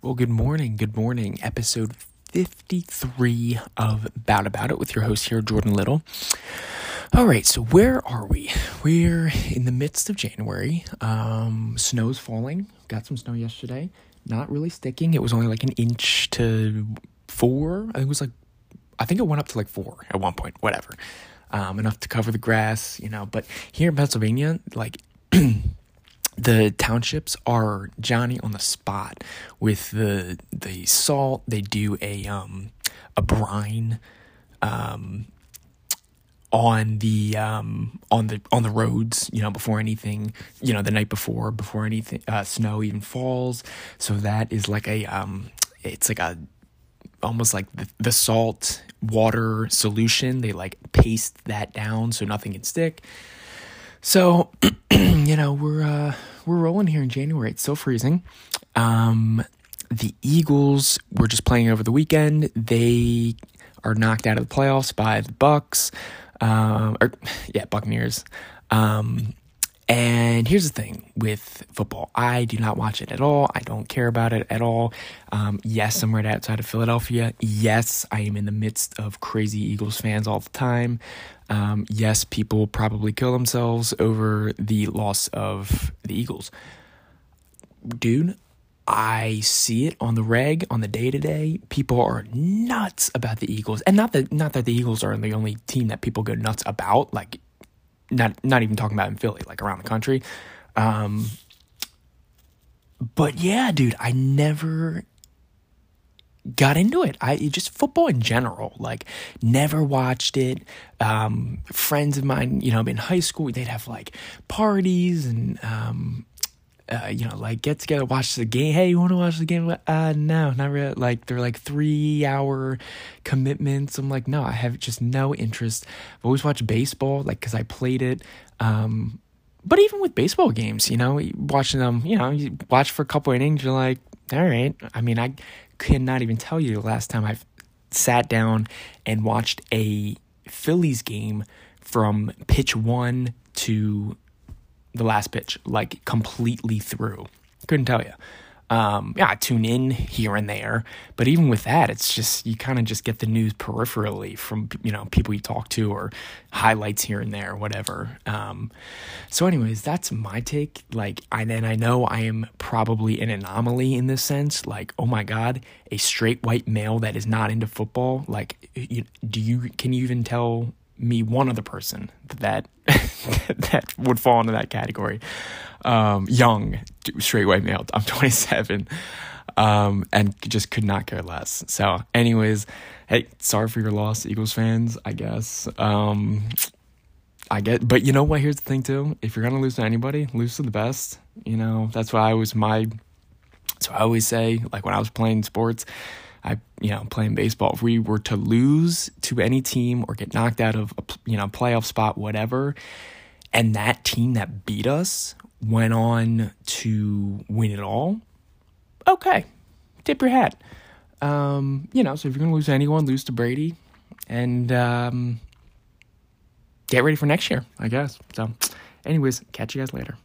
Well, good morning. Good morning. Episode 53 of Bout It Bout It with your host here, Jordon Little. All right, so where are we? We're in the midst of January. Um, snow's falling. Got some snow yesterday. Not really sticking. It was only like an inch to four. I think it was like, I think it went up to like four at one point, whatever. Um, enough to cover the grass, you know. But here in Pennsylvania, like, the townships are Johnny on the spot with the the salt. They do a um a brine um on the um on the on the roads you know before anything you know the night before before anything uh, snow even falls. So that is like a um it's like a almost like the, the salt water solution. They like paste that down so nothing can stick so, you know, we're uh, we're rolling here in January. It's still freezing. Um, the Eagles were just playing over the weekend. They are knocked out of the playoffs by the Bucks, um, or yeah, Buccaneers. Um, and here's the thing with football I do not watch it at all. I don't care about it at all. Um, yes, I'm right outside of Philadelphia. Yes, I am in the midst of crazy Eagles fans all the time. Um, yes, people probably kill themselves over the loss of the Eagles. Dude, I see it on the reg, on the day to day. People are nuts about the Eagles, and not that not that the Eagles are the only team that people go nuts about. Like, not not even talking about in Philly, like around the country. Um, but yeah, dude, I never got into it. I just football in general, like never watched it. Um, friends of mine, you know, in high school, they'd have like parties and, um, uh, you know, like get together, watch the game. Hey, you want to watch the game? Uh, no, not really. Like they're like three hour commitments. I'm like, no, I have just no interest. I've always watched baseball, like, cause I played it. Um, but even with baseball games, you know, watching them, you know, you watch for a couple innings, you're like, all right. I mean, I cannot even tell you the last time I've sat down and watched a Phillies game from pitch one to the last pitch, like completely through. Couldn't tell you. Um, yeah, I tune in here and there, but even with that, it's just you kind of just get the news peripherally from you know people you talk to or highlights here and there, whatever. Um, so, anyways, that's my take. Like, I and I know I am probably an anomaly in this sense. Like, oh my god, a straight white male that is not into football. Like, you, do you can you even tell me one other person that that would fall into that category. Um, young, straight white male. I'm 27, um, and just could not care less. So, anyways, hey, sorry for your loss, Eagles fans. I guess. Um, I get, but you know what? Here's the thing too. If you're gonna lose to anybody, lose to the best. You know, that's why I was my. So I always say, like when I was playing sports, I, you know, playing baseball, if we were to lose to any team or get knocked out of a, you know, playoff spot, whatever, and that team that beat us went on to win it all, okay, tip your hat. Um, you know, so if you're going to lose to anyone, lose to Brady and um, get ready for next year, I guess. So, anyways, catch you guys later.